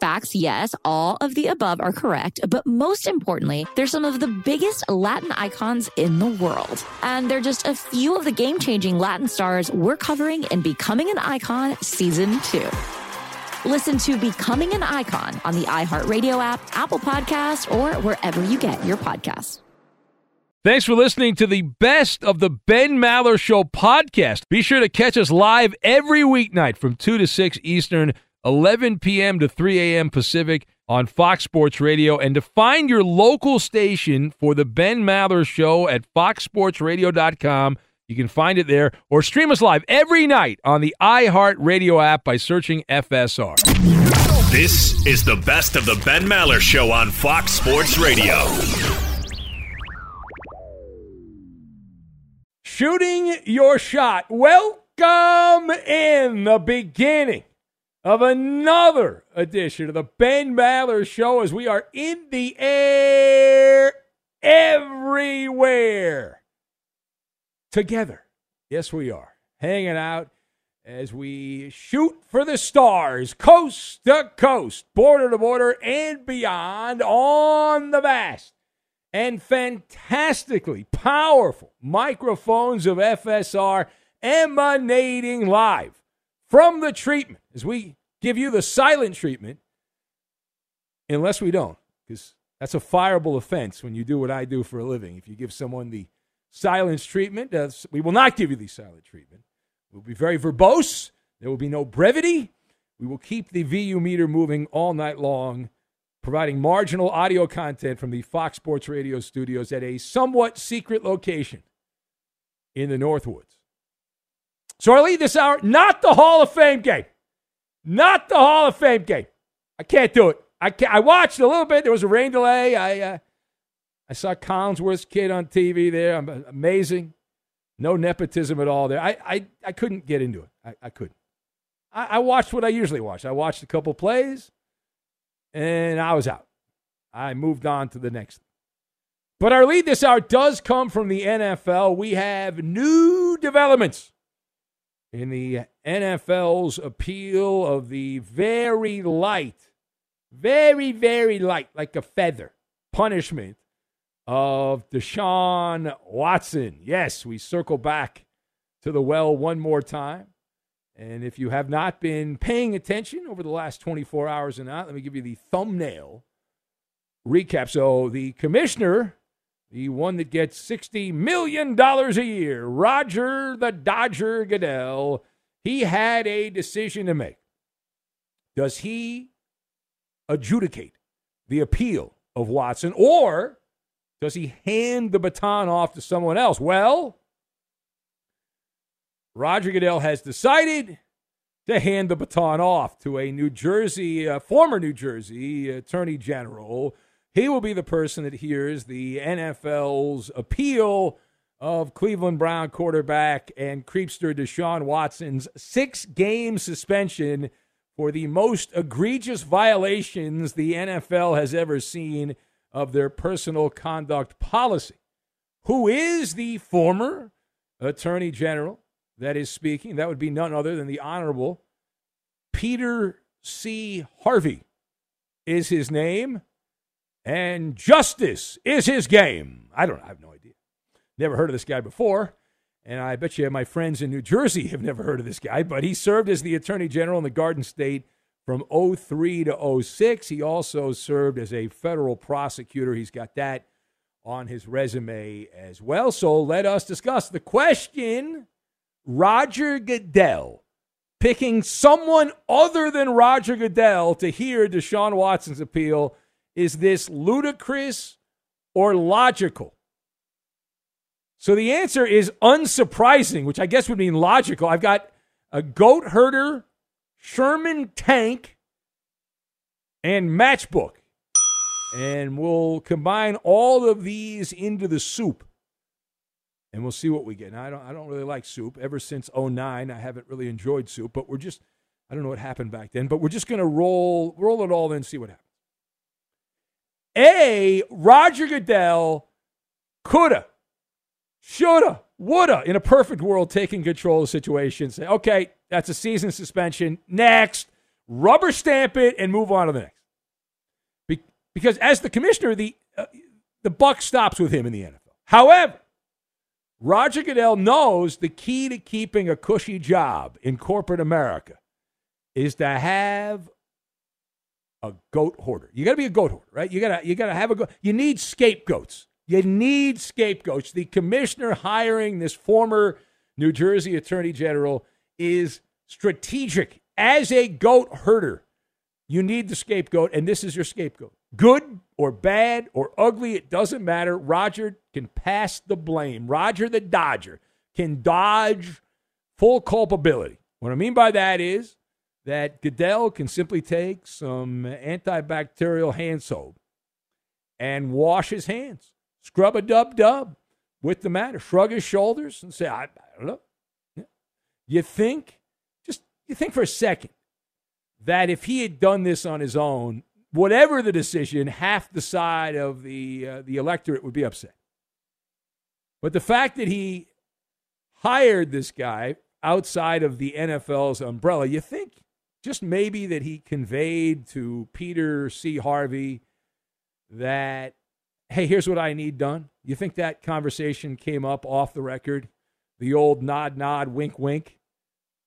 Facts, yes, all of the above are correct, but most importantly, they're some of the biggest Latin icons in the world. And they're just a few of the game changing Latin stars we're covering in Becoming an Icon Season 2. Listen to Becoming an Icon on the iHeartRadio app, Apple Podcast, or wherever you get your podcasts. Thanks for listening to the best of the Ben Maller Show podcast. Be sure to catch us live every weeknight from 2 to 6 Eastern 11 p.m. to 3 a.m. Pacific on Fox Sports Radio. And to find your local station for the Ben Maller Show at foxsportsradio.com, you can find it there or stream us live every night on the iHeartRadio app by searching FSR. This is the best of the Ben Maller Show on Fox Sports Radio. Shooting your shot. Welcome in the beginning of another edition of the Ben Maller Show as we are in the air everywhere together. Yes, we are. Hanging out as we shoot for the stars, coast to coast, border to border, and beyond on the vast and fantastically powerful microphones of FSR emanating live from the treatment as we give you the silent treatment, unless we don't, because that's a fireable offense when you do what I do for a living. If you give someone the silence treatment, we will not give you the silent treatment. We'll be very verbose. There will be no brevity. We will keep the VU meter moving all night long, providing marginal audio content from the Fox Sports Radio studios at a somewhat secret location in the Northwoods. So I lead this hour, not the Hall of Fame game. Not the Hall of Fame game. I can't do it. I can't, I watched a little bit. There was a rain delay. I uh, I saw Collinsworth's kid on TV there. I'm, amazing. No nepotism at all there. I, I, I couldn't get into it. I, I couldn't. I, I watched what I usually watch. I watched a couple plays, and I was out. I moved on to the next. But our lead this hour does come from the NFL. We have new developments in the NFL's appeal of the very light, very, very light, like a feather, punishment of Deshaun Watson. Yes, we circle back to the well one more time And if you have not been paying attention over the last 24 hours or not, let me give you the thumbnail recap. So the commissioner, the one that gets $60 million a year, Roger the Dodger Goodell, he had a decision to make. Does he adjudicate the appeal of Watson or does he hand the baton off to someone else? Well, Roger Goodell has decided to hand the baton off to a New Jersey, uh, former New Jersey Attorney General. He will be the person that hears the NFL's appeal of Cleveland Brown quarterback and creepster Deshaun Watson's six game suspension for the most egregious violations the NFL has ever seen of their personal conduct policy. Who is the former Attorney General that is speaking? That would be none other than the Honorable Peter C. Harvey, is his name, and justice is his game. I don't I have no idea. Never heard of this guy before. And I bet you my friends in New Jersey have never heard of this guy, but he served as the Attorney General in the Garden State from 03 to 06. He also served as a federal prosecutor. He's got that on his resume as well. So let us discuss the question Roger Goodell picking someone other than Roger Goodell to hear Deshaun Watson's appeal. Is this ludicrous or logical? So the answer is unsurprising, which I guess would mean logical. I've got a goat herder, Sherman tank, and matchbook. And we'll combine all of these into the soup. And we'll see what we get. Now, I don't, I don't really like soup. Ever since 09, I haven't really enjoyed soup, but we're just, I don't know what happened back then, but we're just going to roll, roll it all in and see what happens. A, Roger Goodell coulda shoulda, woulda, in a perfect world, taking control of the situation. Say, okay, that's a season suspension. Next, rubber stamp it and move on to the next. Be- because as the commissioner, the uh, the buck stops with him in the NFL. However, Roger Goodell knows the key to keeping a cushy job in corporate America is to have a goat hoarder. You got to be a goat hoarder, right? You got to you got to have a goat. You need scapegoats. You need scapegoats. The commissioner hiring this former New Jersey Attorney General is strategic. As a goat herder, you need the scapegoat, and this is your scapegoat. Good or bad or ugly, it doesn't matter. Roger can pass the blame. Roger the Dodger can dodge full culpability. What I mean by that is that Goodell can simply take some antibacterial hand soap and wash his hands scrub a dub dub with the matter, shrug his shoulders and say, I, I don't know. You think, just you think for a second that if he had done this on his own, whatever the decision, half the side of the uh, the electorate would be upset. But the fact that he hired this guy outside of the NFL's umbrella, you think just maybe that he conveyed to Peter C. Harvey that hey, here's what I need done. You think that conversation came up off the record? The old nod, nod, wink, wink.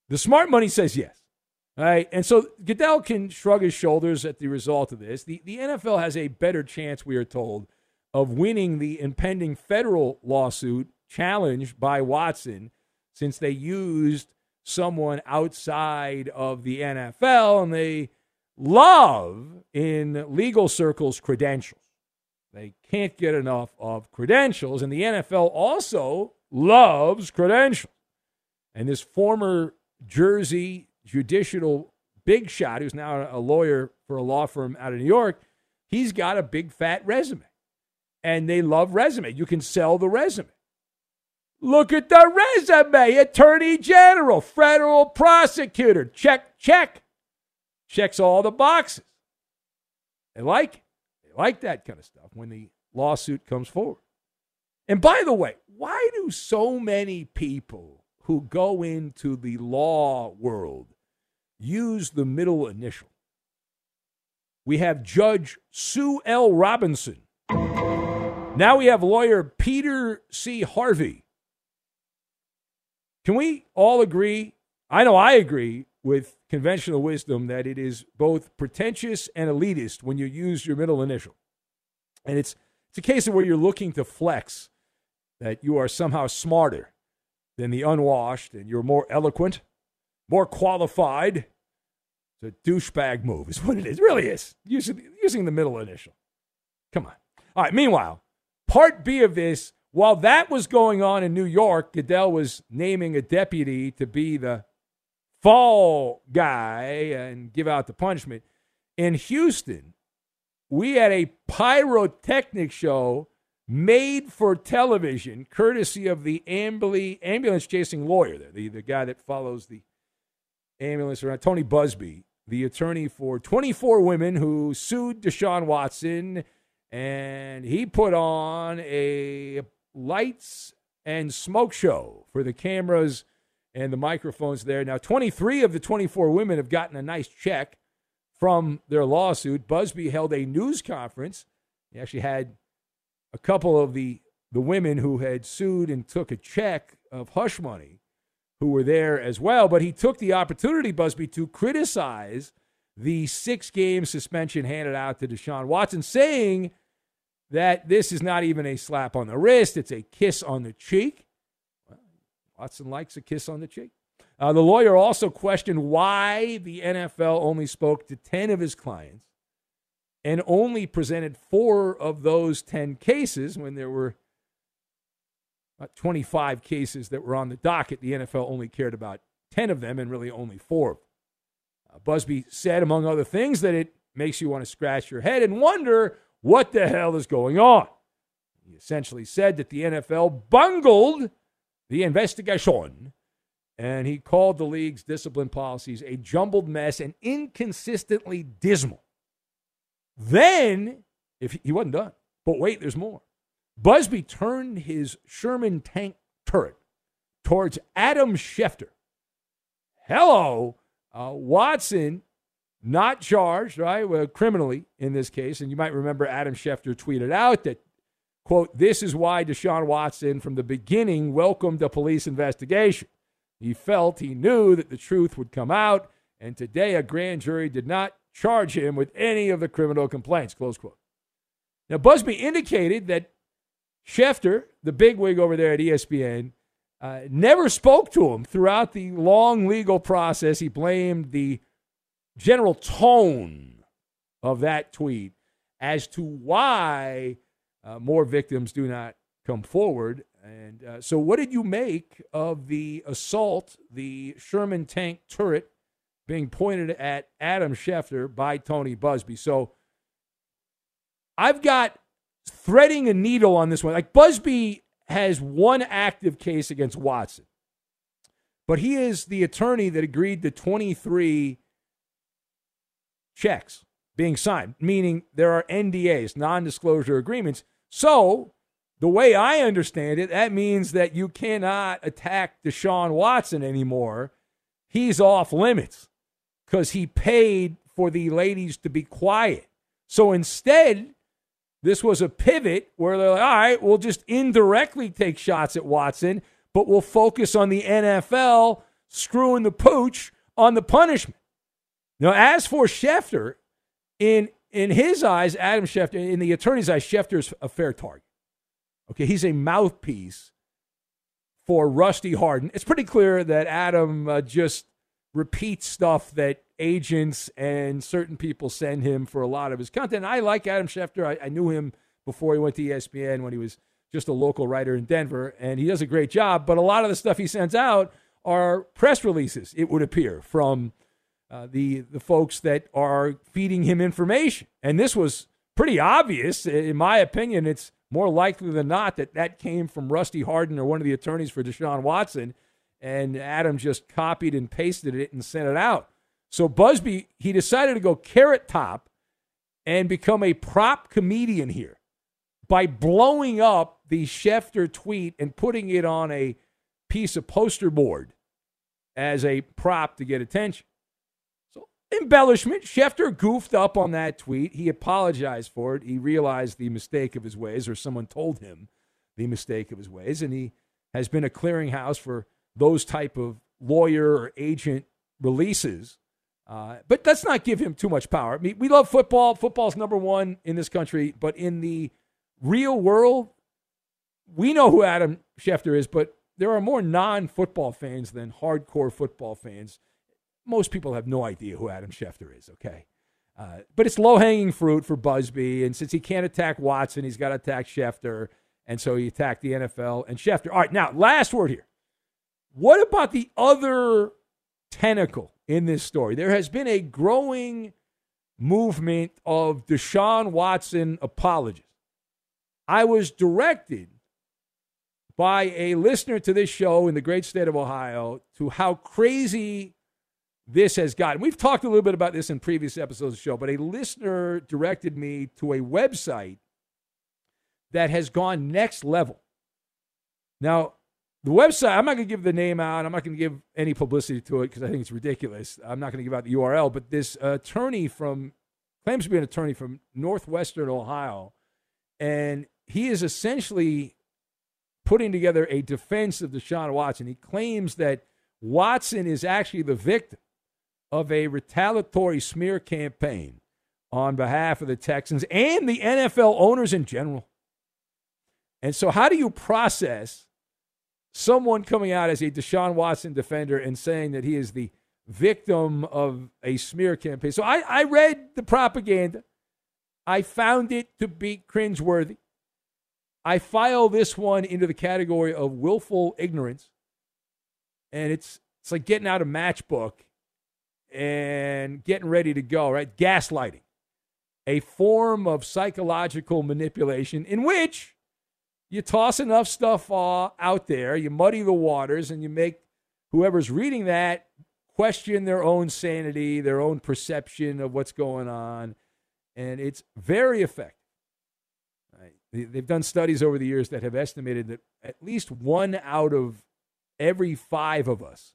The smart money says yes. All right. And so Goodell can shrug his shoulders at the result of this. The, the NFL has a better chance, we are told, of winning the impending federal lawsuit challenged by Watson since they used someone outside of the NFL and they love in legal circles credentials. They can't get enough of credentials, and the NFL also loves credentials. And this former Jersey judicial big shot, who's now a lawyer for a law firm out of New York, he's got a big fat resume. And they love resume. You can sell the resume. Look at the resume. Attorney General, federal prosecutor. Check, check. Checks all the boxes. They like it like that kind of stuff when the lawsuit comes forward. And by the way, why do so many people who go into the law world use the middle initial? We have Judge Sue L. Robinson. Now we have lawyer Peter C. Harvey. Can we all agree I know I agree with conventional wisdom that it is both pretentious and elitist when you use your middle initial. And it's it's a case of where you're looking to flex that you are somehow smarter than the unwashed and you're more eloquent, more qualified. It's a douchebag move, is what it is. It really is. Using, using the middle initial. Come on. All right, meanwhile, part B of this, while that was going on in New York, Goodell was naming a deputy to be the fall guy and give out the punishment. In Houston, we had a pyrotechnic show made for television, courtesy of the ambulance chasing lawyer, there, the, the guy that follows the ambulance around, Tony Buzbee, the attorney for 24 women who sued Deshaun Watson. And he put on a lights and smoke show for the cameras and the microphones there. Now, 23 of the 24 women have gotten a nice check from their lawsuit. Buzbee held a news conference. He actually had a couple of the, the women who had sued and took a check of hush money who were there as well. But he took the opportunity, Buzbee, to criticize the six game suspension handed out to Deshaun Watson, saying that this is not even a slap on the wrist, it's a kiss on the cheek. Watson likes a kiss on the cheek. Uh, the lawyer also questioned why the NFL only spoke to 10 of his clients and only presented four of those 10 cases when there were 25 cases that were on the docket. The NFL only cared about 10 of them and really only four. Uh, Buzbee said, among other things, that it makes you want to scratch your head and wonder what the hell is going on. He essentially said that the NFL bungled the investigation and he called the league's discipline policies a jumbled mess and inconsistently dismal. Then, if he wasn't done, but wait, there's more. Buzbee turned his Sherman tank turret towards Adam Schefter. Hello, uh, Watson, not charged, right, well, criminally in this case. And you might remember Adam Schefter tweeted out that, quote, this is why Deshaun Watson from the beginning welcomed a police investigation. He felt he knew that the truth would come out, and today a grand jury did not charge him with any of the criminal complaints. Close quote. Now, Buzbee indicated that Schefter, the bigwig over there at ESPN, uh, never spoke to him throughout the long legal process. He blamed the general tone of that tweet as to why uh, more victims do not come forward. And uh, so, what did you make of the assault, the Sherman tank turret being pointed at Adam Schefter by Tony Buzbee? So, I've got threading a needle on this one. Like, Buzbee has one active case against Watson, but he is the attorney that agreed to 23 checks being signed, meaning there are NDAs, non disclosure agreements. So, the way I understand it, that means that you cannot attack Deshaun Watson anymore. He's off limits because he paid for the ladies to be quiet. So instead, this was a pivot where they're like, all right, we'll just indirectly take shots at Watson, but we'll focus on the NFL screwing the pooch on the punishment. Now, as for Schefter, in in his eyes, Adam Schefter, in the attorney's eyes, Schefter is a fair target. Okay, he's a mouthpiece for Rusty Hardin. It's pretty clear that Adam uh, just repeats stuff that agents and certain people send him for a lot of his content. I like Adam Schefter. I, I knew him before he went to ESPN when he was just a local writer in Denver, and he does a great job. But a lot of the stuff he sends out are press releases, it would appear, from uh, the the folks that are feeding him information. And this was pretty obvious, in my opinion. It's more likely than not that that came from Rusty Hardin or one of the attorneys for Deshaun Watson, and Adam just copied and pasted it and sent it out. So Buzbee he decided to go carrot top and become a prop comedian here by blowing up the Schefter tweet and putting it on a piece of poster board as a prop to get attention embellishment. Schefter goofed up on that tweet. He apologized for it. He realized the mistake of his ways, or someone told him the mistake of his ways, and he has been a clearinghouse for those type of lawyer or agent releases. Uh, but let's not give him too much power. I mean, we love football. Football's number one in this country. But in the real world, we know who Adam Schefter is, but there are more non football fans than hardcore football fans. Most people have no idea who Adam Schefter is, okay? Uh, but it's low hanging fruit for Buzbee. And since he can't attack Watson, he's got to attack Schefter. And so he attacked the NFL and Schefter. All right, now, last word here. What about the other tentacle in this story? There has been a growing movement of Deshaun Watson apologists. I was directed by a listener to this show in the great state of Ohio to how crazy this has gotten. We've talked a little bit about this in previous episodes of the show, but a listener directed me to a website that has gone next level. Now, the website, I'm not going to give the name out. I'm not going to give any publicity to it because I think it's ridiculous. I'm not going to give out the URL, but this attorney from, claims to be an attorney from Northwestern Ohio, and he is essentially putting together a defense of Deshaun Watson. He claims that Watson is actually the victim of a retaliatory smear campaign on behalf of the Texans and the NFL owners in general. And so, how do you process someone coming out as a Deshaun Watson defender and saying that he is the victim of a smear campaign? So, I, I read the propaganda. I found it to be cringeworthy. I file this one into the category of willful ignorance. And it's it's like getting out a matchbook and getting ready to go, right? Gaslighting. A form of psychological manipulation in which you toss enough stuff uh, out there, you muddy the waters, and you make whoever's reading that question their own sanity, their own perception of what's going on. And it's very effective. They've done studies over the years that have estimated that at least one out of every five of us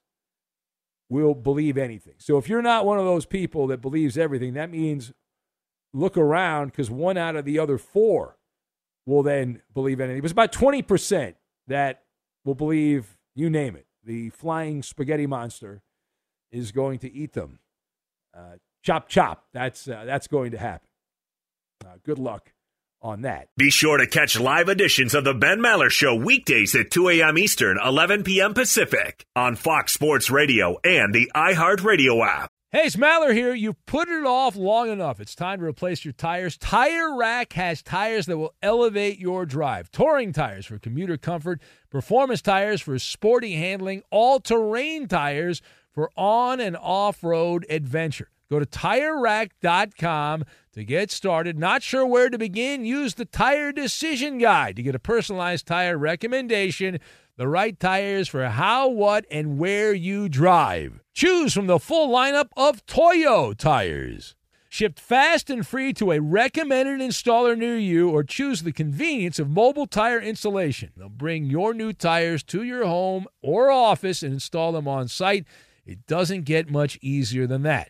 will believe anything. So if you're not one of those people that believes everything, that means look around because one out of the other four will then believe anything. It was about 20% that will believe, you name it, the flying spaghetti monster is going to eat them. Uh, chop, chop. That's, uh, that's going to happen. Uh, good luck on that. Be sure to catch live editions of the Ben Maller Show weekdays at 2 a.m. Eastern, 11 p.m. Pacific on Fox Sports Radio and the iHeartRadio app. Hey, it's Maller here. You've put it off long enough. It's time to replace your tires. Tire Rack has tires that will elevate your drive. Touring tires for commuter comfort, performance tires for sporty handling, all-terrain tires for on and off-road adventure. Go to TireRack.com to get started. Not sure where to begin? Use the Tire Decision Guide to get a personalized tire recommendation, the right tires for how, what, and where you drive. Choose from the full lineup of Toyo tires. Shipped fast and free to a recommended installer near you, or choose the convenience of mobile tire installation. They'll bring your new tires to your home or office and install them on site. It doesn't get much easier than that.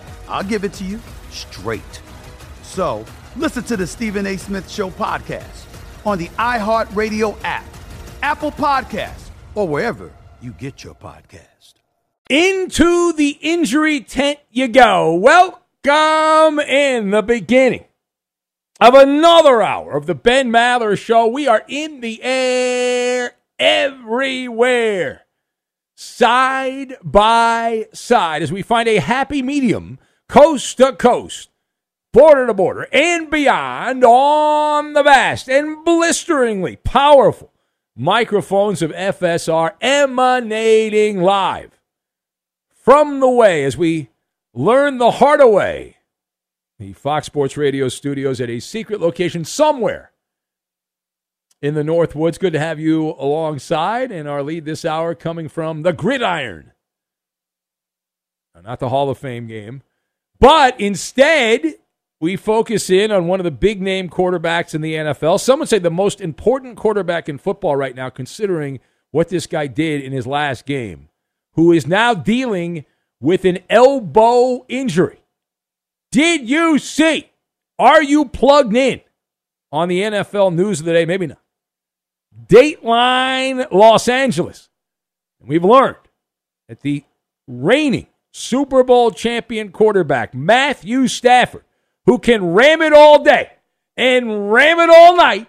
I'll give it to you straight. So listen to the Stephen A. Smith Show podcast on the iHeartRadio app, Apple Podcasts, or wherever you get your podcast. Into the injury tent you go. Welcome in the beginning of another hour of the Ben Maller Show. We are in the air everywhere, side by side, as we find a happy medium coast to coast, border to border, and beyond on the vast and blisteringly powerful microphones of FSR emanating live from the way as we learn the hard way. The Fox Sports Radio studios at a secret location somewhere in the Northwoods. Good to have you alongside. And our lead this hour coming from the gridiron. Not the Hall of Fame game. But instead, we focus in on one of the big name quarterbacks in the NFL. Some would say the most important quarterback in football right now, considering what this guy did in his last game, who is now dealing with an elbow injury. Did you see? Are you plugged in on the NFL news of the day? Maybe not. Dateline Los Angeles. We've learned that the reigning Super Bowl champion quarterback, Matthew Stafford, who can ram it all day and ram it all night,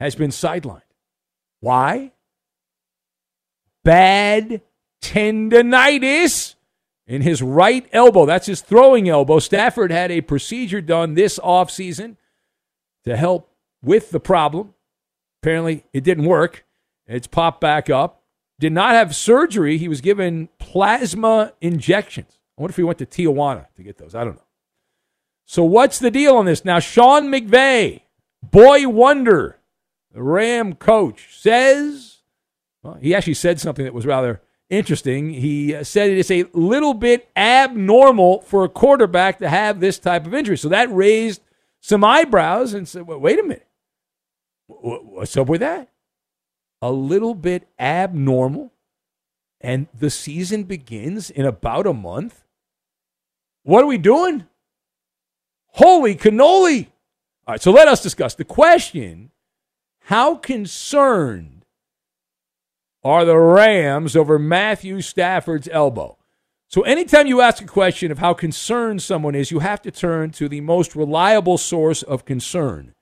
has been sidelined. Why? Bad tendonitis in his right elbow. That's his throwing elbow. Stafford had a procedure done this offseason to help with the problem. Apparently, it didn't work. It's popped back up. Did not have surgery. He was given plasma injections. I wonder if he went to Tijuana to get those. I don't know. So, what's the deal on this? Now, Sean McVay, boy wonder, the Ram coach, says, well, he actually said something that was rather interesting. He uh, said it is a little bit abnormal for a quarterback to have this type of injury. So that raised some eyebrows and said, well, wait a minute. What's up with that? A little bit abnormal. And the season begins in about a month. What are we doing? Holy cannoli. All right, so let us discuss the question how concerned are the Rams over Matthew Stafford's elbow? So, anytime you ask a question of how concerned someone is, you have to turn to the most reliable source of concern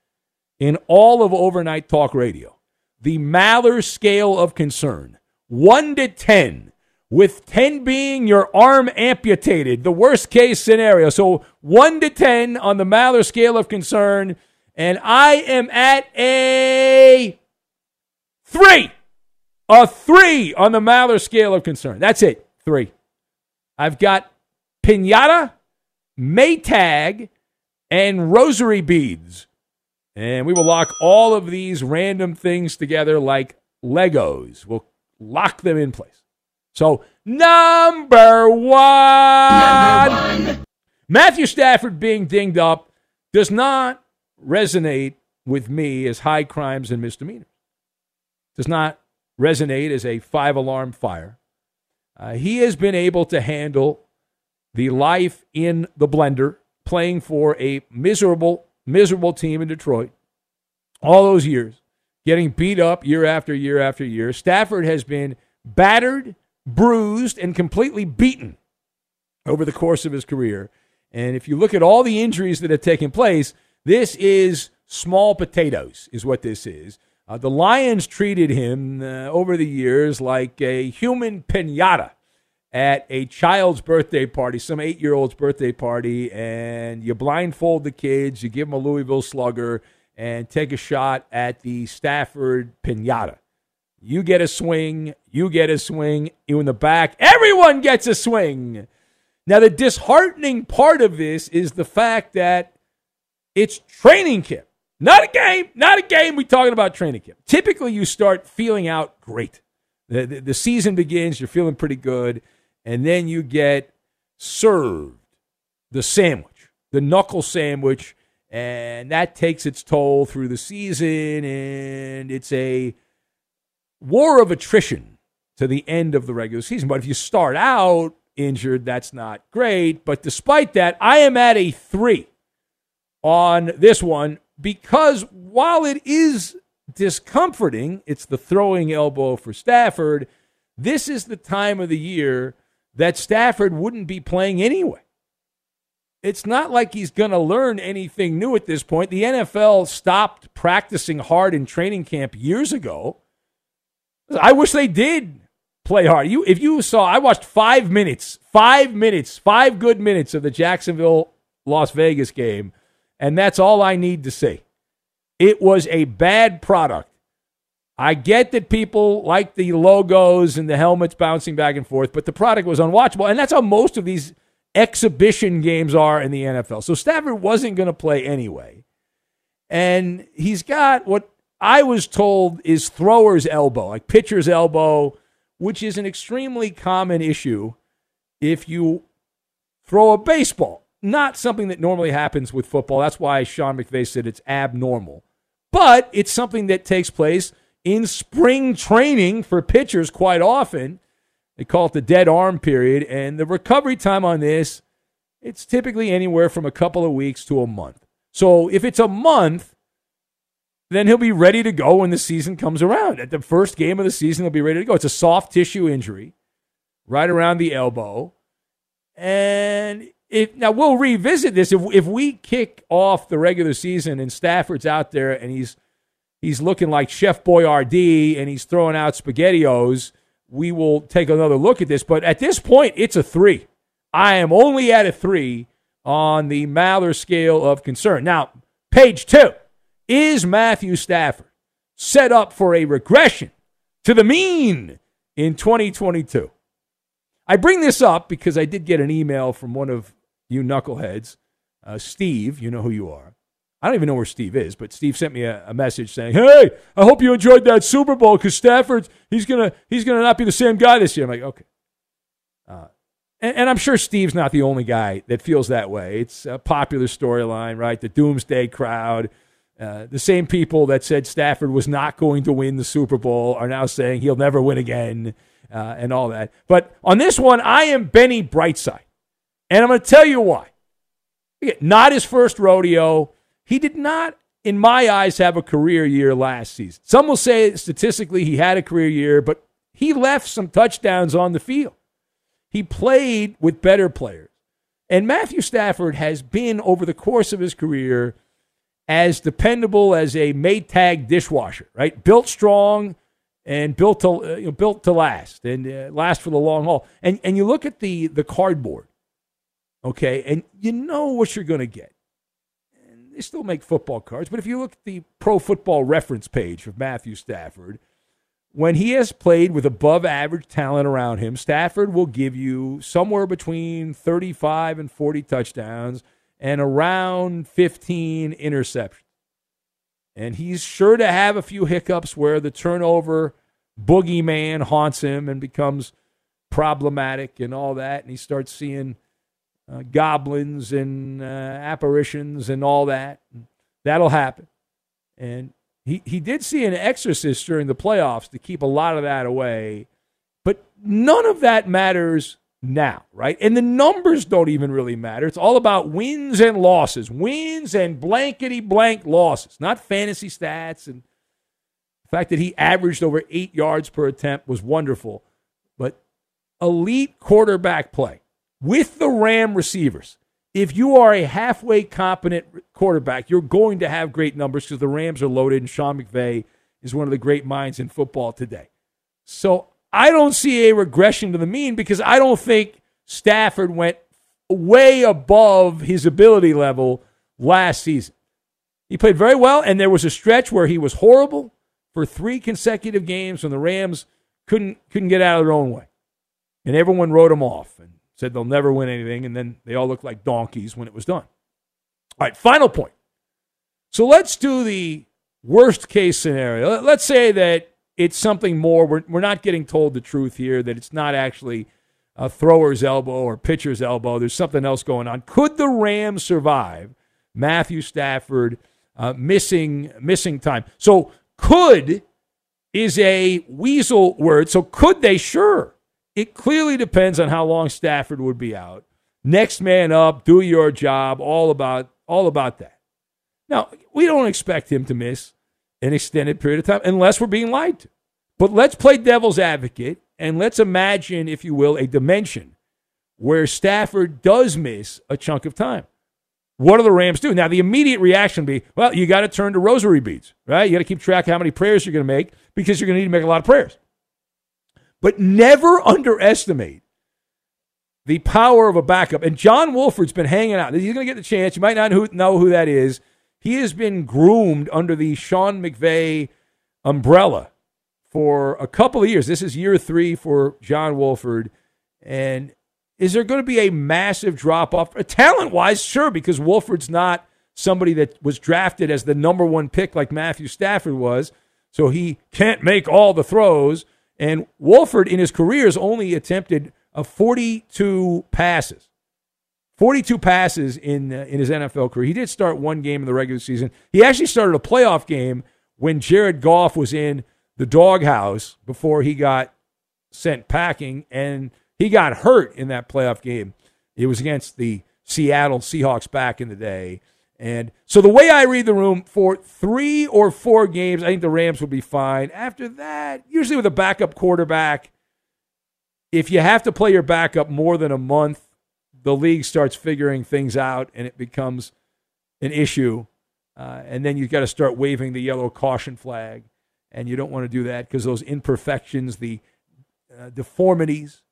in all of overnight talk radio the Maller scale of concern 1 to 10, with 10 being your arm amputated, the worst case scenario. So, 1 to 10 on the Maller scale of concern. And I am at a three. A three on the Maller scale of concern. That's it. Three. I've got pinata, Maytag, and rosary beads. And we will lock all of these random things together like Legos. We'll lock them in place. So, number one, number one. Matthew Stafford being dinged up does not resonate with me as high crimes and misdemeanors. Does not resonate as a five alarm fire. Uh, he has been able to handle the life in the blender, playing for a miserable, miserable team in Detroit all those years, getting beat up year after year after year. Stafford has been battered, bruised, and completely beaten over the course of his career. And if you look at all the injuries that have taken place, this is small potatoes, is what this is. Uh, the Lions treated him uh, over the years like a human pinata at a child's birthday party, some eight year old's birthday party, and you blindfold the kids, you give them a Louisville slugger, and take a shot at the Stafford pinata. You get a swing, you get a swing, you in the back, everyone gets a swing. Now, the disheartening part of this is the fact that it's training camp. Not a game, not a game. We're talking about training camp. Typically, you start feeling out great. The, the, the, season begins, you're feeling pretty good, and then you get served the sandwich, the knuckle sandwich, and that takes its toll through the season, and it's a war of attrition to the end of the regular season. But if you start out injured, that's not great. But despite that, I am at a three on this one because while it is discomforting, it's the throwing elbow for Stafford. This is the time of the year that Stafford wouldn't be playing anyway. It's not like he's going to learn anything new at this point. The NFL stopped practicing hard in training camp years ago. I wish they did play hard. You, if you saw, I watched five minutes, five minutes, five good minutes of the Jacksonville Las Vegas game and that's all I need to say. It was a bad product. I get that people like the logos and the helmets bouncing back and forth, but the product was unwatchable. And that's how most of these exhibition games are in the NFL. So Stafford wasn't going to play anyway. And he's got what I was told is thrower's elbow, like pitcher's elbow, which is an extremely common issue if you throw a baseball not something that normally happens with football. That's why Sean McVay said it's abnormal. But it's something that takes place in spring training for pitchers quite often. They call it the dead arm period. And the recovery time on this, it's typically anywhere from a couple of weeks to a month. So if it's a month, then he'll be ready to go when the season comes around. At the first game of the season, he'll be ready to go. It's a soft tissue injury right around the elbow. And if, now we'll revisit this if if we kick off the regular season and Stafford's out there and he's he's looking like Chef Boyardee and he's throwing out spaghettios, we will take another look at this. But at this point, it's a three. I am only at a three on the Maller scale of concern. Now, page two is Matthew Stafford set up for a regression to the mean in 2022? I bring this up because I did get an email from one of you knuckleheads. Uh, Steve, you know who you are. I don't even know where Steve is, but Steve sent me a, a message saying, "Hey, I hope you enjoyed that Super Bowl because Stafford, he's gonna he's gonna not be the same guy this year." I'm like, okay. Uh, and, and, I'm sure Steve's not the only guy that feels that way. It's a popular storyline, right? The doomsday crowd. Uh, the same people that said Stafford was not going to win the Super Bowl are now saying he'll never win again uh, and all that. But on this one, I am Benny Brightside. And I'm going to tell you why. Not his first rodeo. He did not, in my eyes, have a career year last season. Some will say statistically he had a career year, but he left some touchdowns on the field. He played with better players. And Matthew Stafford has been, over the course of his career, as dependable as a Maytag dishwasher, right? Built strong and built to, you know, built to last and uh, last for the long haul. And, and you look at the, the cardboard Okay. And you know what you're going to get. They still make football cards, but if you look at the pro football reference page of Matthew Stafford, when he has played with above average talent around him, Stafford will give you somewhere between 35 and 40 touchdowns and around 15 interceptions. And he's sure to have a few hiccups where the turnover boogeyman haunts him and becomes problematic and all that. And he starts seeing uh, goblins and uh, apparitions and all that. That'll happen. And he, he did see an exorcist during the playoffs to keep a lot of that away. But none of that matters now, right? And the numbers don't even really matter. It's all about wins and losses, wins and blankety blank losses, not fantasy stats. And the fact that he averaged over eight yards per attempt was wonderful. But elite quarterback play with the Ram receivers. If you are a halfway competent quarterback, you're going to have great numbers because the Rams are loaded and Sean McVay is one of the great minds in football today. So I don't see a regression to the mean because I don't think Stafford went way above his ability level last season. He played very well, and there was a stretch where he was horrible for three consecutive games when the Rams couldn't couldn't get out of their own way, and everyone wrote him off and said they'll never win anything, and then they all looked like donkeys when it was done. All right, final point. So let's do the worst case scenario. Let's say that it's something more. We're, we're not getting told the truth here, that it's not actually a thrower's elbow or pitcher's elbow. There's something else going on. Could the Rams survive Matthew Stafford uh, missing missing time? So could is a weasel word. So could they? Sure. It clearly depends on how long Stafford would be out. Next man up, do your job, all about all about that. Now, we don't expect him to miss an extended period of time unless we're being lied to. But let's play devil's advocate and let's imagine, if you will, a dimension where Stafford does miss a chunk of time. What do the Rams do? Now, the immediate reaction would be, well, you got to turn to rosary beads, right? You got to keep track of how many prayers you're going to make because you're going to need to make a lot of prayers. But never underestimate the power of a backup. And John Wolford's been hanging out. He's going to get the chance. You might not know who that is. He has been groomed under the Sean McVay umbrella for a couple of years. This is year three for John Wolford. And is there going to be a massive drop off? Uh, Talent wise, sure, because Wolford's not somebody that was drafted as the number one pick like Matthew Stafford was. So he can't make all the throws. And Wolford in his career has only attempted a 42 passes. 42 passes in uh, in his NFL career. He did start one game in the regular season. He actually started a playoff game when Jared Goff was in the doghouse before he got sent packing, and he got hurt in that playoff game. It was against the Seattle Seahawks back in the day. And so the way I read the room for three or four games, I think the Rams will be fine. After that, usually with a backup quarterback, if you have to play your backup more than a month, the league starts figuring things out and it becomes an issue. Uh, and then you've got to start waving the yellow caution flag. And you don't want to do that because those imperfections, the uh, deformities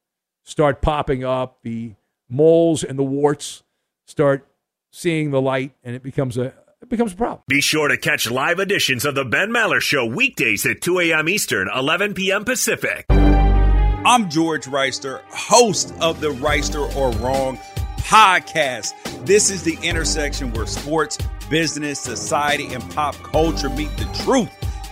start popping up, the moles and the warts start seeing the light, and it becomes a it becomes a problem. Be sure to catch live editions of the Ben Maller Show weekdays at 2 a.m. Eastern, 11 p.m. Pacific. I'm George Reister, host of the Reister or Wrong podcast. This is the intersection where sports, business, society, and pop culture meet the truth.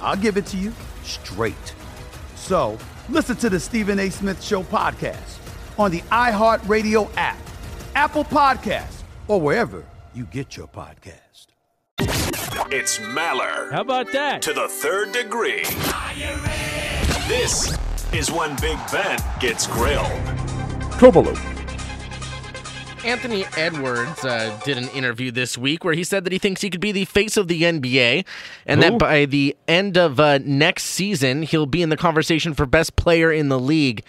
I'll give it to you straight. So listen to the Stephen A. Smith Show podcast on the iHeartRadio app, Apple Podcasts, or wherever you get your podcast. It's Maller. How about that? To the third degree. This is when Big Ben gets grilled. Kovalu. Anthony Edwards uh, did an interview this week where he said that he thinks he could be the face of the NBA and Who? that by the end of uh, next season, he'll be in the conversation for best player in the league.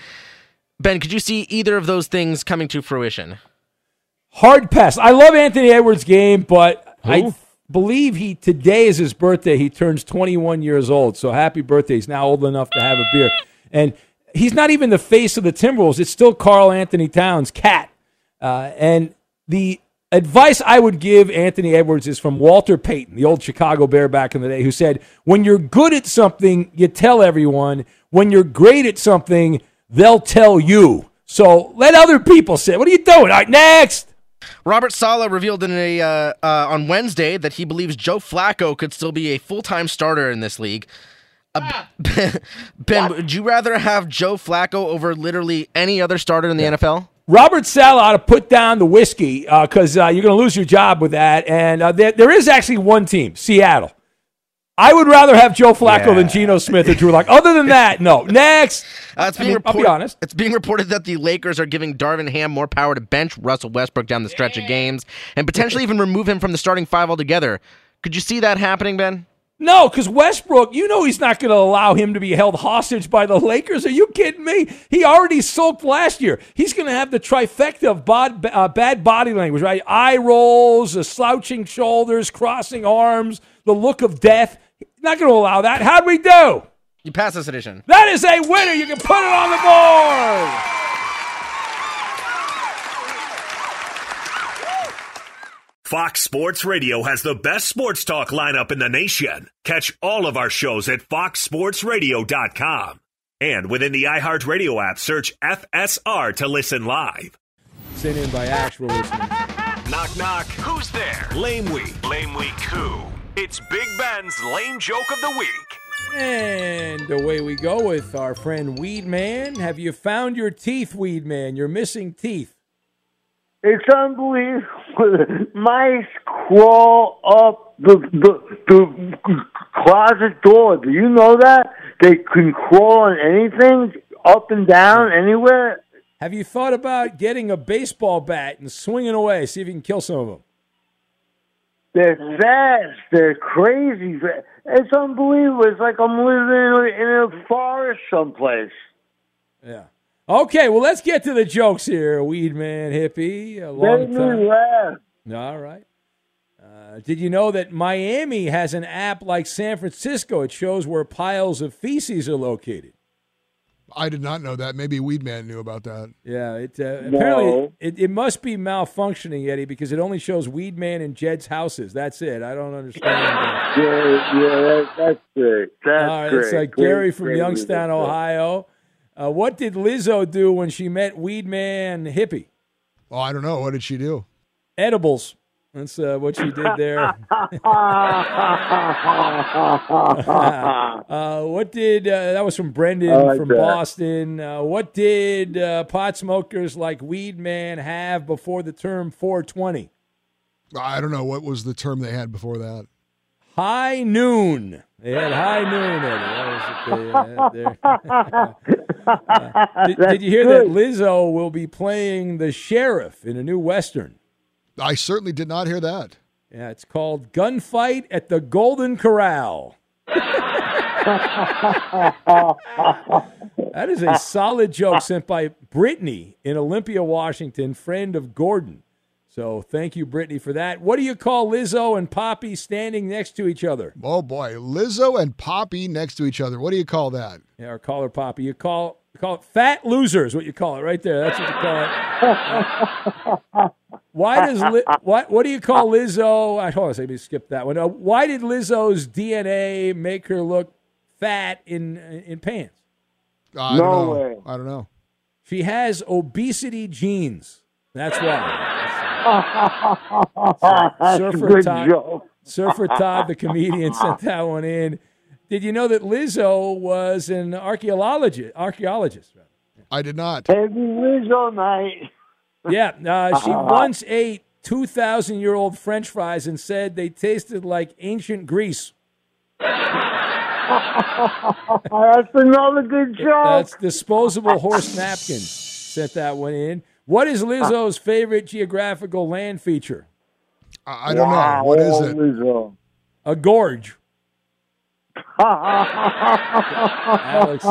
Ben, could you see either of those things coming to fruition? Hard pass. I love Anthony Edwards' game, but I believe he today is his birthday. He turns 21 years old. So happy birthday. He's now old enough to have a beer. And he's not even the face of the Timberwolves. It's still Karl-Anthony Towns' cat. Uh, and the advice I would give Anthony Edwards is from Walter Payton, the old Chicago Bear back in the day, who said, When you're good at something, you tell everyone. When you're great at something, they'll tell you. So let other people say, What are you doing? All right, next. Robert Saleh revealed in a uh, uh, on Wednesday that he believes Joe Flacco could still be a full time starter in this league. Uh, ben, would you rather have Joe Flacco over literally any other starter in the NFL? Robert Saleh ought to put down the whiskey because uh, you're going to lose your job with that. And uh, there, there is actually one team, Seattle. I would rather have Joe Flacco Yeah. than Geno Smith or Drew Lock. Other than that, no. Next. Uh, it's I being mean, I'll be honest. It's being reported that the Lakers are giving Darvin Ham more power to bench Russell Westbrook down the stretch of games and potentially even remove him from the starting five altogether. Could you see that happening, Ben? No, because Westbrook, you know he's not going to allow him to be held hostage by the Lakers. Are you kidding me? He already sulked last year. He's going to have the trifecta of bod, uh, bad body language, right? Eye rolls, uh, slouching shoulders, crossing arms, the look of death. Not going to allow that. How'd we do? You pass this edition. That is a winner. You can put it on the board. Fox Sports Radio has the best sports talk lineup in the nation. Catch all of our shows at foxsportsradio.com. And within the iHeartRadio app, search FSR to listen live. Sent in by actual listeners. Knock, knock. Who's there? Lame Week. Lame Week who? It's Big Ben's Lame Joke of the Week. And away we go with our friend Weed Man. Have you found your teeth, Weed Man? You're missing teeth. It's unbelievable. Mice crawl up the, the the closet door. Do you know that they can crawl on anything, up and down, anywhere? Have you thought about getting a baseball bat and swinging away, see if you can kill some of them? They're fast. They're crazy. It's unbelievable. It's like I'm living in a forest someplace. Yeah. Okay, well, let's get to the jokes here, Weed Man Hippie. A long Make me time. laugh. All right. Uh, did you know that Miami has an app like San Francisco? It shows where piles of feces are located. I did not know that. Maybe Weedman knew about that. Yeah, it uh, No. apparently it, it must be malfunctioning, Eddie, because it only shows Weed Man and Jed's houses. That's it. I don't understand. Yeah, yeah, that, that's great. That's All right, great. it's like Great, Gary from great Youngstown, music. Ohio. Uh, what did Lizzo do when she met Weed Man Hippie? Oh, I don't know. What did she do? Edibles. That's uh, what she did there. uh, what did uh, that was from Brendan like from that. Boston? Uh, what did uh, pot smokers like Weed Man have before the term 420? I don't know. What was the term they had before that? High noon. They had high noon. Eddie. That was what they had there. Uh, did, did you hear that Lizzo will be playing the sheriff in a new western? I certainly did not hear that. Yeah, it's called Gunfight at the Golden Corral. That is a solid joke sent by Brittany in Olympia, Washington, friend of Gordon. So thank you, Brittany, for that. What do you call Lizzo and Poppy standing next to each other? Oh boy, Lizzo and Poppy next to each other. What do you call that? Yeah, or call her Poppy. You call you call it fat losers. What you call it right there? That's what you call it. Why does Li- what what do you call Lizzo? I hold on, a let me skip that one. Uh, why did Lizzo's DNA make her look fat in in pants? I No don't know. way. I don't know. She has obesity genes. That's why. That's a Surfer good Todd, joke. Surfer Todd, the comedian, sent that one in. Did you know that Lizzo was an archaeologist? Archaeologist. I did not. Heavy Lizzo night. Yeah, uh, she once ate 2,000 year old French fries and said they tasted like ancient Greece. That's another good joke. That's disposable horse napkins. Sent that one in. What is Lizzo's favorite geographical land feature? I, I don't Wow, know. What is it? Lizzo. A gorge. Alex,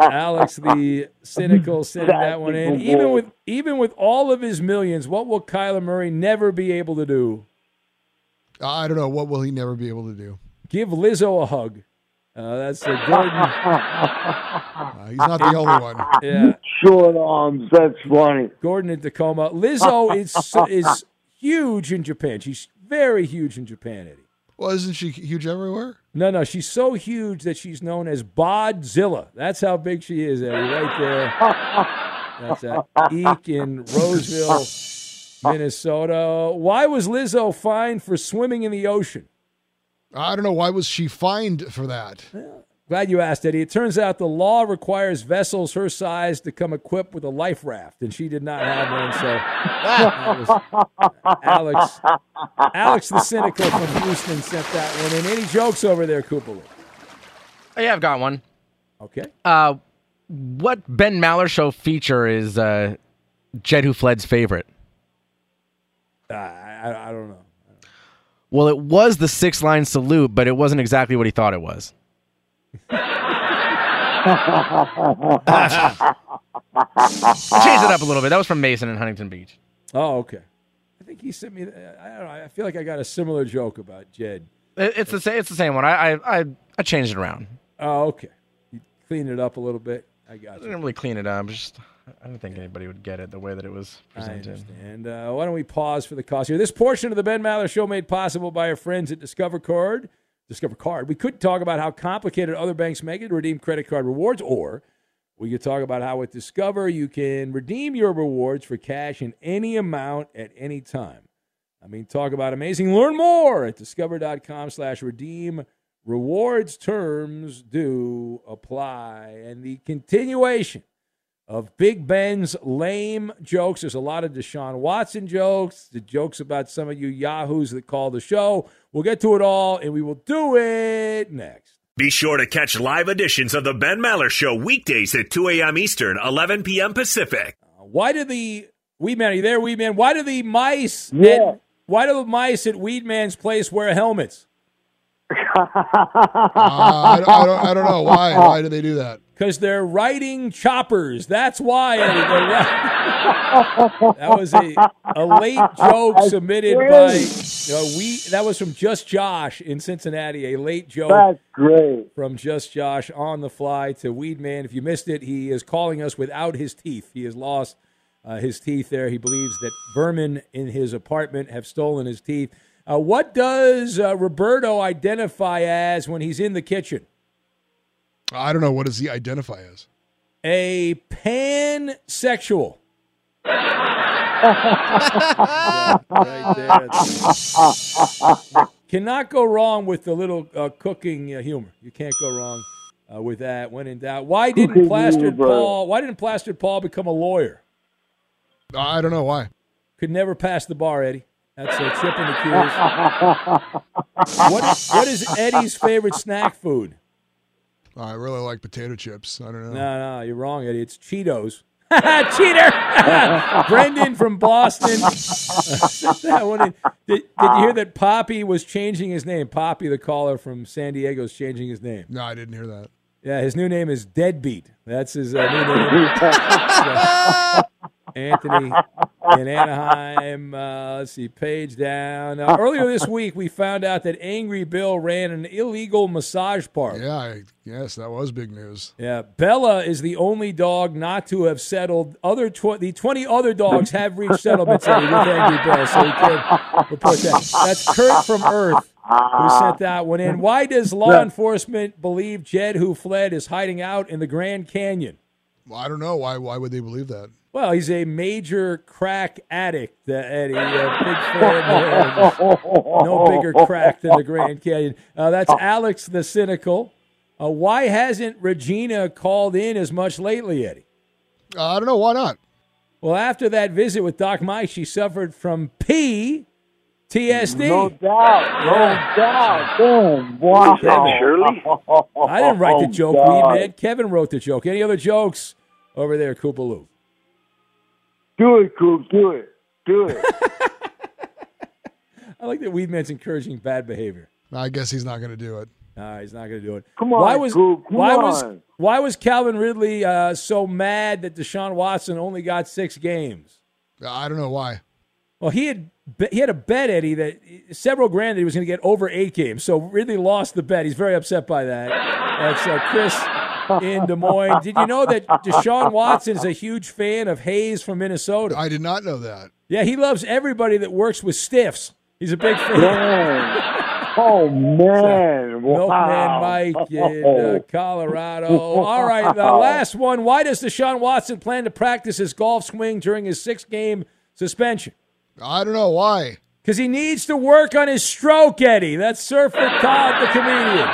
Alex, the cynical, sent that one in. Even with even with all of his millions, what will Kyler Murray never be able to do? I don't know. What will he never be able to do? Give Lizzo a hug. Uh, that's a Gordon. Uh, he's not the only one. Yeah, Short arms. That's funny. Gordon in Tacoma. Lizzo is is huge in Japan. She's very huge in Japan, Eddie. Well, isn't she huge everywhere? No, no, she's so huge that she's known as Bodzilla. That's how big she is, Eddie, right there. That's at Eek in Roseville, Minnesota. Why was Lizzo fined for swimming in the ocean? I don't know. Why was she fined for that? glad you asked, Eddie. It turns out the law requires vessels her size to come equipped with a life raft, and she did not have one. So Alex, Alex the cynical from Houston sent that one in. Any jokes over there, Cooper? Oh, yeah, I've got one. Okay. Uh, what Ben Maller show feature is uh, Jed Who Fled's favorite? Uh, I, I don't know. Well, it was the six line salute, but it wasn't exactly what he thought it was. I changed it up a little bit. That was from Mason in Huntington Beach. Oh, okay. I think he sent me. Uh, I don't know. I feel like I got a similar joke about Jed. It's the same. It's the same one. I I I, I changed it around. Oh, okay. You cleaned it up a little bit. I got it. I didn't really clean it up. I'm just I don't think anybody would get it the way that it was presented. And Uh, why don't we pause for the cost here? This portion of the Ben Maller Show made possible by our friends at Discover Card. Discover Card. We could talk about how complicated other banks make it to redeem credit card rewards, or we could talk about how with Discover you can redeem your rewards for cash in any amount at any time. I mean, talk about amazing. Learn more at discover.com slash redeem. Rewards terms do apply. And the continuation of Big Ben's lame jokes. There's a lot of Deshaun Watson jokes, the jokes about some of you yahoos that call the show. We'll get to it all, and we will do it next. Be sure to catch live editions of the Ben Maller Show weekdays at 2 a.m. Eastern, 11 p.m. Pacific. Why do the Weedman? Are you there, Weed Man? Why do the mice? Yeah. At, why do the mice at Weed Man's place wear helmets? Uh, I, don't, I, don't, I don't know why. Why do they do that? Because they're riding choppers. That's why. Eddie. They're ri- that was a, a late joke submitted by uh, we. That was from Just Josh in Cincinnati. A late joke. That's great. From Just Josh on the fly to Weedman. If you missed it, he is calling us without his teeth. He has lost uh, his teeth there. He believes that vermin in his apartment have stolen his teeth. Uh, what does uh, Roberto identify as when he's in the kitchen? I don't know. What does he identify as? A pansexual. right. Cannot go wrong with the little uh, cooking uh, humor. You can't go wrong uh, with that. When in doubt, why didn't Cooking Plastered humor. Paul? Why didn't Plastered Paul become a lawyer? I don't know why. Could never pass the bar, Eddie. That's a chip in the cues. what, what is Eddie's favorite snack food? I really like potato chips. I don't know. No, no, you're wrong, Eddie. It's Cheetos. Cheater! Brendan from Boston. that one in. Did, did you hear that Poppy was changing his name? Poppy, the caller from San Diego, is changing his name. No, I didn't hear that. Yeah, his new name is Deadbeat. That's his uh, new name. So, Anthony in Anaheim. Uh, let's see, page down. Uh, earlier this week, we found out that Angry Bill ran an illegal massage parlor. Yeah, I, yes, that was big news. Yeah, Bella is the only dog not to have settled. Other tw- the twenty other dogs have reached settlements with Angry Bill, so we can report that. That's Kurt from Earth who sent that one in. Why does law enforcement believe Jed, who fled, is hiding out in the Grand Canyon? Well, I don't know why. Why would they believe that? Well, he's a major crack addict, uh, Eddie. A big fan. of- no bigger crack than the Grand Canyon. Uh, that's Alex the Cynical. Uh, why hasn't Regina called in as much lately, Eddie? Uh, I don't know. Why not? Well, after that visit with Doc Mike, she suffered from PTSD. No doubt. No doubt. Boom. Wow. Kevin. I didn't write the Oh, joke, God. Weed Man. Kevin wrote the joke. Any other jokes over there, Koopaloo? Do it, Coop. Do it. Do it. I like that Weedman's encouraging bad behavior. I guess he's not going to do it. No, he's not going to do it. Come on, why was Coop, come why was on. why was Calvin Ridley uh, so mad that Deshaun Watson only got six games? I don't know why. Well, he had he had a bet, Eddie, that several grand that he was going to get over eight games. So Ridley lost the bet. He's very upset by that. That's uh, Chris in Des Moines. Did you know that Deshaun Watson is a huge fan of Hayes from Minnesota? I did not know that. Yeah, he loves everybody that works with stiffs. He's a big fan. Man. Oh, man. Milkman Wow. Mike in uh, Colorado. All right, the last one. Why does Deshaun Watson plan to practice his golf swing during his six game suspension? I don't know why. Because he needs to work on his stroke, Eddie. That's Surfer Todd, the comedian.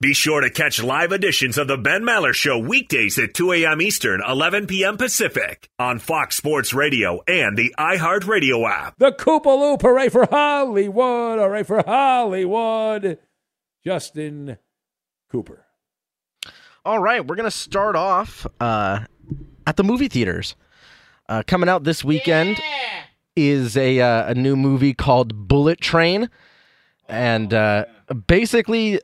Be sure to catch live editions of The Ben Maller Show weekdays at 2 a.m. Eastern, 11 p.m. Pacific on Fox Sports Radio and the iHeartRadio app. The Koopa Loop, hooray for Hollywood, hooray for Hollywood. Justin Cooper. All right, we're going to start off uh, at the movie theaters. Uh, coming out this weekend is a, uh, a new movie called Bullet Train. And uh, basically,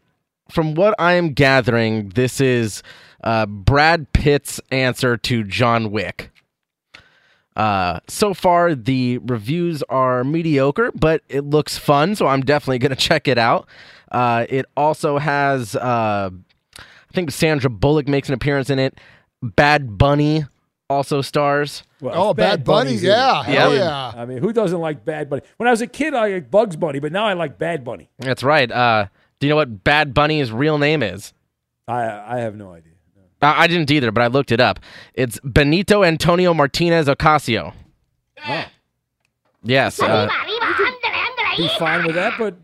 from what I am gathering, this is uh, Brad Pitt's answer to John Wick. Uh, so far, the reviews are mediocre, but it looks fun, so I'm definitely going to check it out. Uh, it also has, uh, I think Sandra Bullock makes an appearance in it. Bad Bunny also stars. Well, Oh, Bad Bunny, Bunny's yeah, hell I yeah. I mean, who doesn't like Bad Bunny? When I was a kid, I liked Bugs Bunny, but now I like Bad Bunny. That's right. Uh, do you know what Bad Bunny's real name is? I I have no idea. I I didn't either, but I looked it up. It's Benito Antonio Martinez Ocasio. Oh. Yes. Uh, Be fine with that, but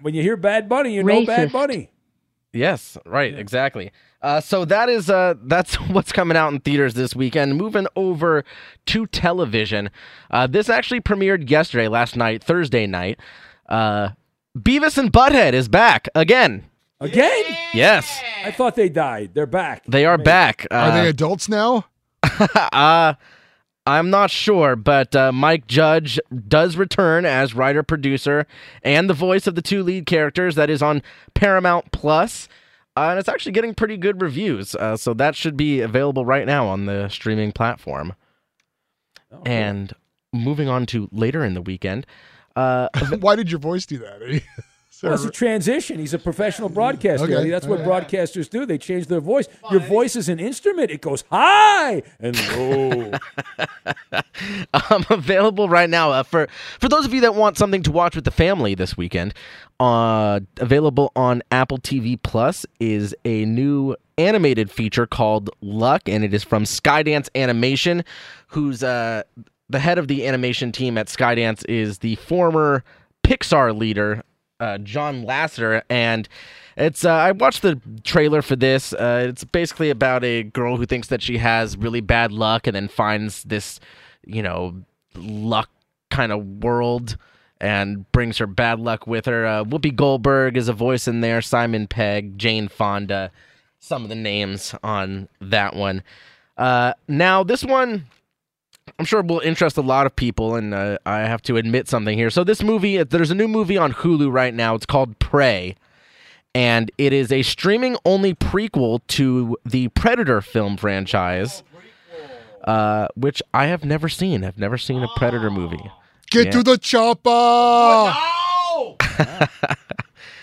when you hear Bad Bunny, you know Bad Bunny. yes. Right. Exactly. Uh, so that is uh, that's what's coming out in theaters this weekend. Moving over to television, uh, this actually premiered yesterday, last night, Thursday night. Beavis and Butthead is back again. Again? Yes, I thought they died. They're back. they are back. Uh, Are they adults now? uh, I'm not sure, but uh, Mike Judge does return as writer producer and the voice of the two lead characters. That is on Paramount Plus, uh, and it's actually getting pretty good reviews. Uh, so that should be available right now on the streaming platform. and moving on to later in the weekend. Uh, Why did your voice do that? Eddie? Well, it's a transition. He's a professional broadcaster. Okay. Eddie. That's what All right. broadcasters do. They change their voice. Your voice is an instrument. It goes high and low. um, available right now uh, for for those of you that want something to watch with the family this weekend. Uh, available on Apple TV Plus is a new animated feature called Luck, and it is from Skydance Animation, who's uh, the head of the animation team at Skydance is the former Pixar leader uh, John Lasseter, and it's uh, I watched the trailer for this. Uh, it's basically about a girl who thinks that she has really bad luck, and then finds this, you know, luck kind of world, and brings her bad luck with her. Uh, Whoopi Goldberg is a voice in there. Simon Pegg, Jane Fonda, some of the names on that one. Uh, now this one. I'm sure will interest a lot of people, and uh, I have to admit something here. So this movie, there's a new movie on Hulu right now. It's called Prey, and it is a streaming-only prequel to the Predator film franchise, uh, which I have never seen. I've never seen a Predator movie. Get Yeah. to the chopper!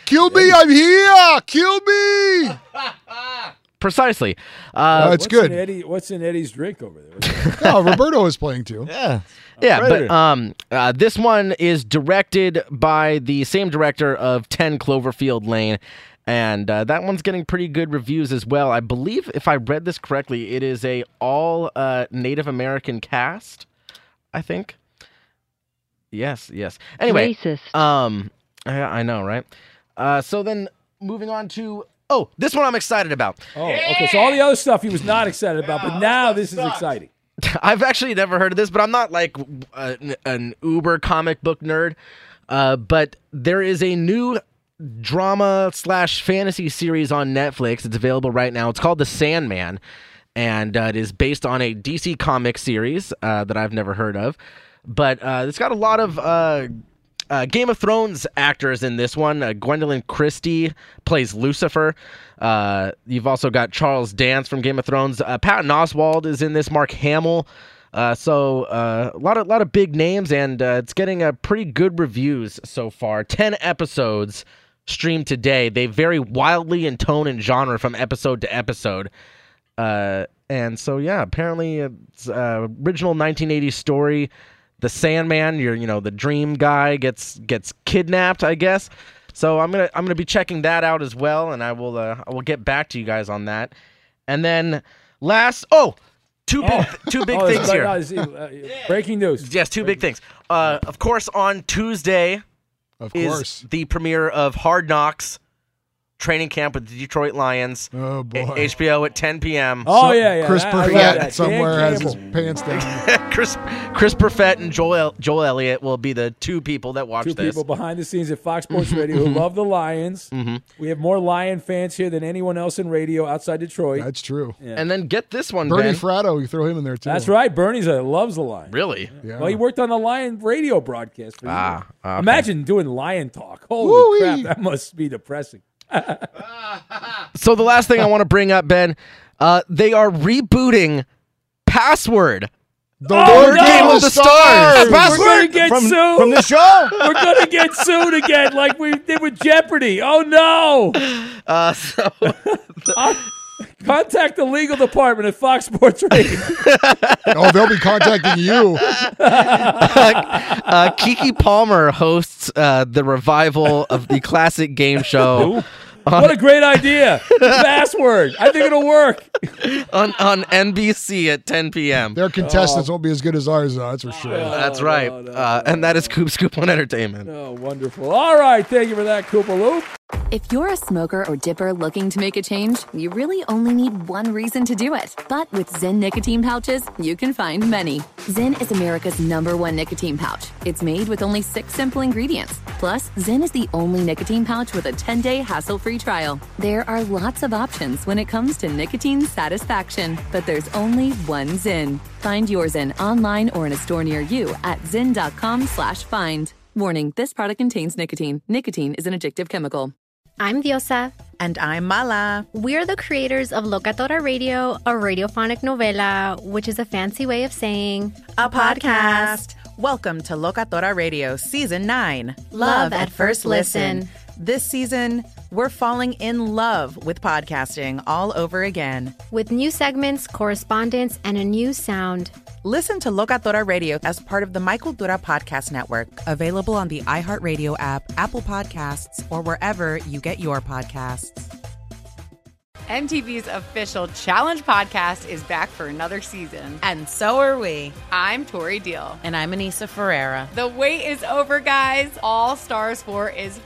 Kill me! I'm here! Kill me! Precisely. Uh, it's good. In Eddie, what's in Eddie's drink over there? oh, Roberto is playing too. Yeah. Yeah, but um, uh, this one is directed by the same director of 10 Cloverfield Lane, and uh, that one's getting pretty good reviews as well. I believe, if I read this correctly, it is a all uh, Native American cast. I think. Yes, yes. Anyway, Racist. um, I, I know, right? Uh, so then moving on to oh, this one I'm excited about. Oh, okay. So all the other stuff he was not excited about, but now this is exciting. I've actually never heard of this, but I'm not like uh, an, an uber comic book nerd. Uh, but there is a new drama slash fantasy series on Netflix. It's available right now. It's called The Sandman, and uh, it is based on a DC comic series uh, that I've never heard of. But uh, it's got a lot of uh, Game of Thrones actors in this one. Uh, Gwendoline Christie plays Lucifer. Uh, you've also got Charles Dance from Game of Thrones. Uh, Patton Oswalt is in this. Mark Hamill. Uh, so uh, a lot of lot of big names, and it's getting a pretty good reviews so far. Ten episodes streamed today. They vary wildly in tone and genre from episode to episode. And so yeah, apparently it's original 1980s story. The Sandman, you're you know the dream guy gets gets kidnapped, I guess. So I'm gonna I'm gonna be checking that out as well, and I will uh, I will get back to you guys on that. And then last, oh, two big two big Oh, things here. uh, breaking news. Yes, two big things. Uh, of course, on Tuesday Of is course. the premiere of Hard Knocks training camp with the Detroit Lions. Oh boy. HBO at 10 p.m. Oh, yeah, yeah. Chris I- I Perfett somewhere Dan has his Campbell. pants down. Chris Chris Perfett and Joel Joel Elliott will be the two people that watch Two this. people behind the scenes at Fox Sports Radio who love the Lions. Mhm. We have more Lion fans here than anyone else in radio outside Detroit. That's true. Yeah. And then get this one, Bernie Ben. Fratto, you throw him in there too. That's right. Bernie's a, loves the Lions. Really? Yeah. Well, he worked on the Lion radio broadcast. For Ah, okay. Imagine doing Lion talk. Holy Woo-wee. crap, that must be depressing. So the last thing I want to bring up, Ben, uh, they are rebooting Password. The Oh, Lord no! Game of the Stars. We're going to get From- sued. from this show? We're going to get sued again like we did with Jeopardy. Oh, no. Uh, so Uh, contact the legal department at Fox Sports Radio. oh, they'll be contacting you. uh, Keke Palmer hosts uh, the revival of the classic game show. What a great idea. Password. I think it'll work. on, on NBC at 10 p.m. Their contestants won't be as good as ours, though. That's for sure. That's right. uh, and that is Coop Scoop on Entertainment. Oh, wonderful. All right. Thank you for that, Cooper Loop. If you're a smoker or dipper looking to make a change, you really only need one reason to do it. But with Zyn nicotine pouches, you can find many. Zyn is America's number one nicotine pouch. It's made with only six simple ingredients. Plus, Zyn is the only nicotine pouch with a 10 day hassle free trial. There are lots of options when it comes to nicotine satisfaction, but there's only one Zyn. Find yours Zyn online or in a store near you at zyn.com slash find. Warning, this product contains nicotine. Nicotine is an addictive chemical. I'm Diosa. And I'm Mala. We're the creators of Locatora Radio, a radiophonic novela, which is a fancy way of saying A podcast. Welcome to Locatora Radio Season 9 Love at First Listen. This season, we're falling in love with podcasting all over again. with new segments, correspondence, and a new sound. Listen to Locatora Radio as part of the My Cultura Podcast Network, available on the iHeartRadio app, Apple Podcasts, or wherever you get your podcasts. MTV's official Challenge podcast is back for another season. And so are we. I'm Tori Deal. And I'm Aneesa Ferreira. The wait is over, guys. All Stars 4 is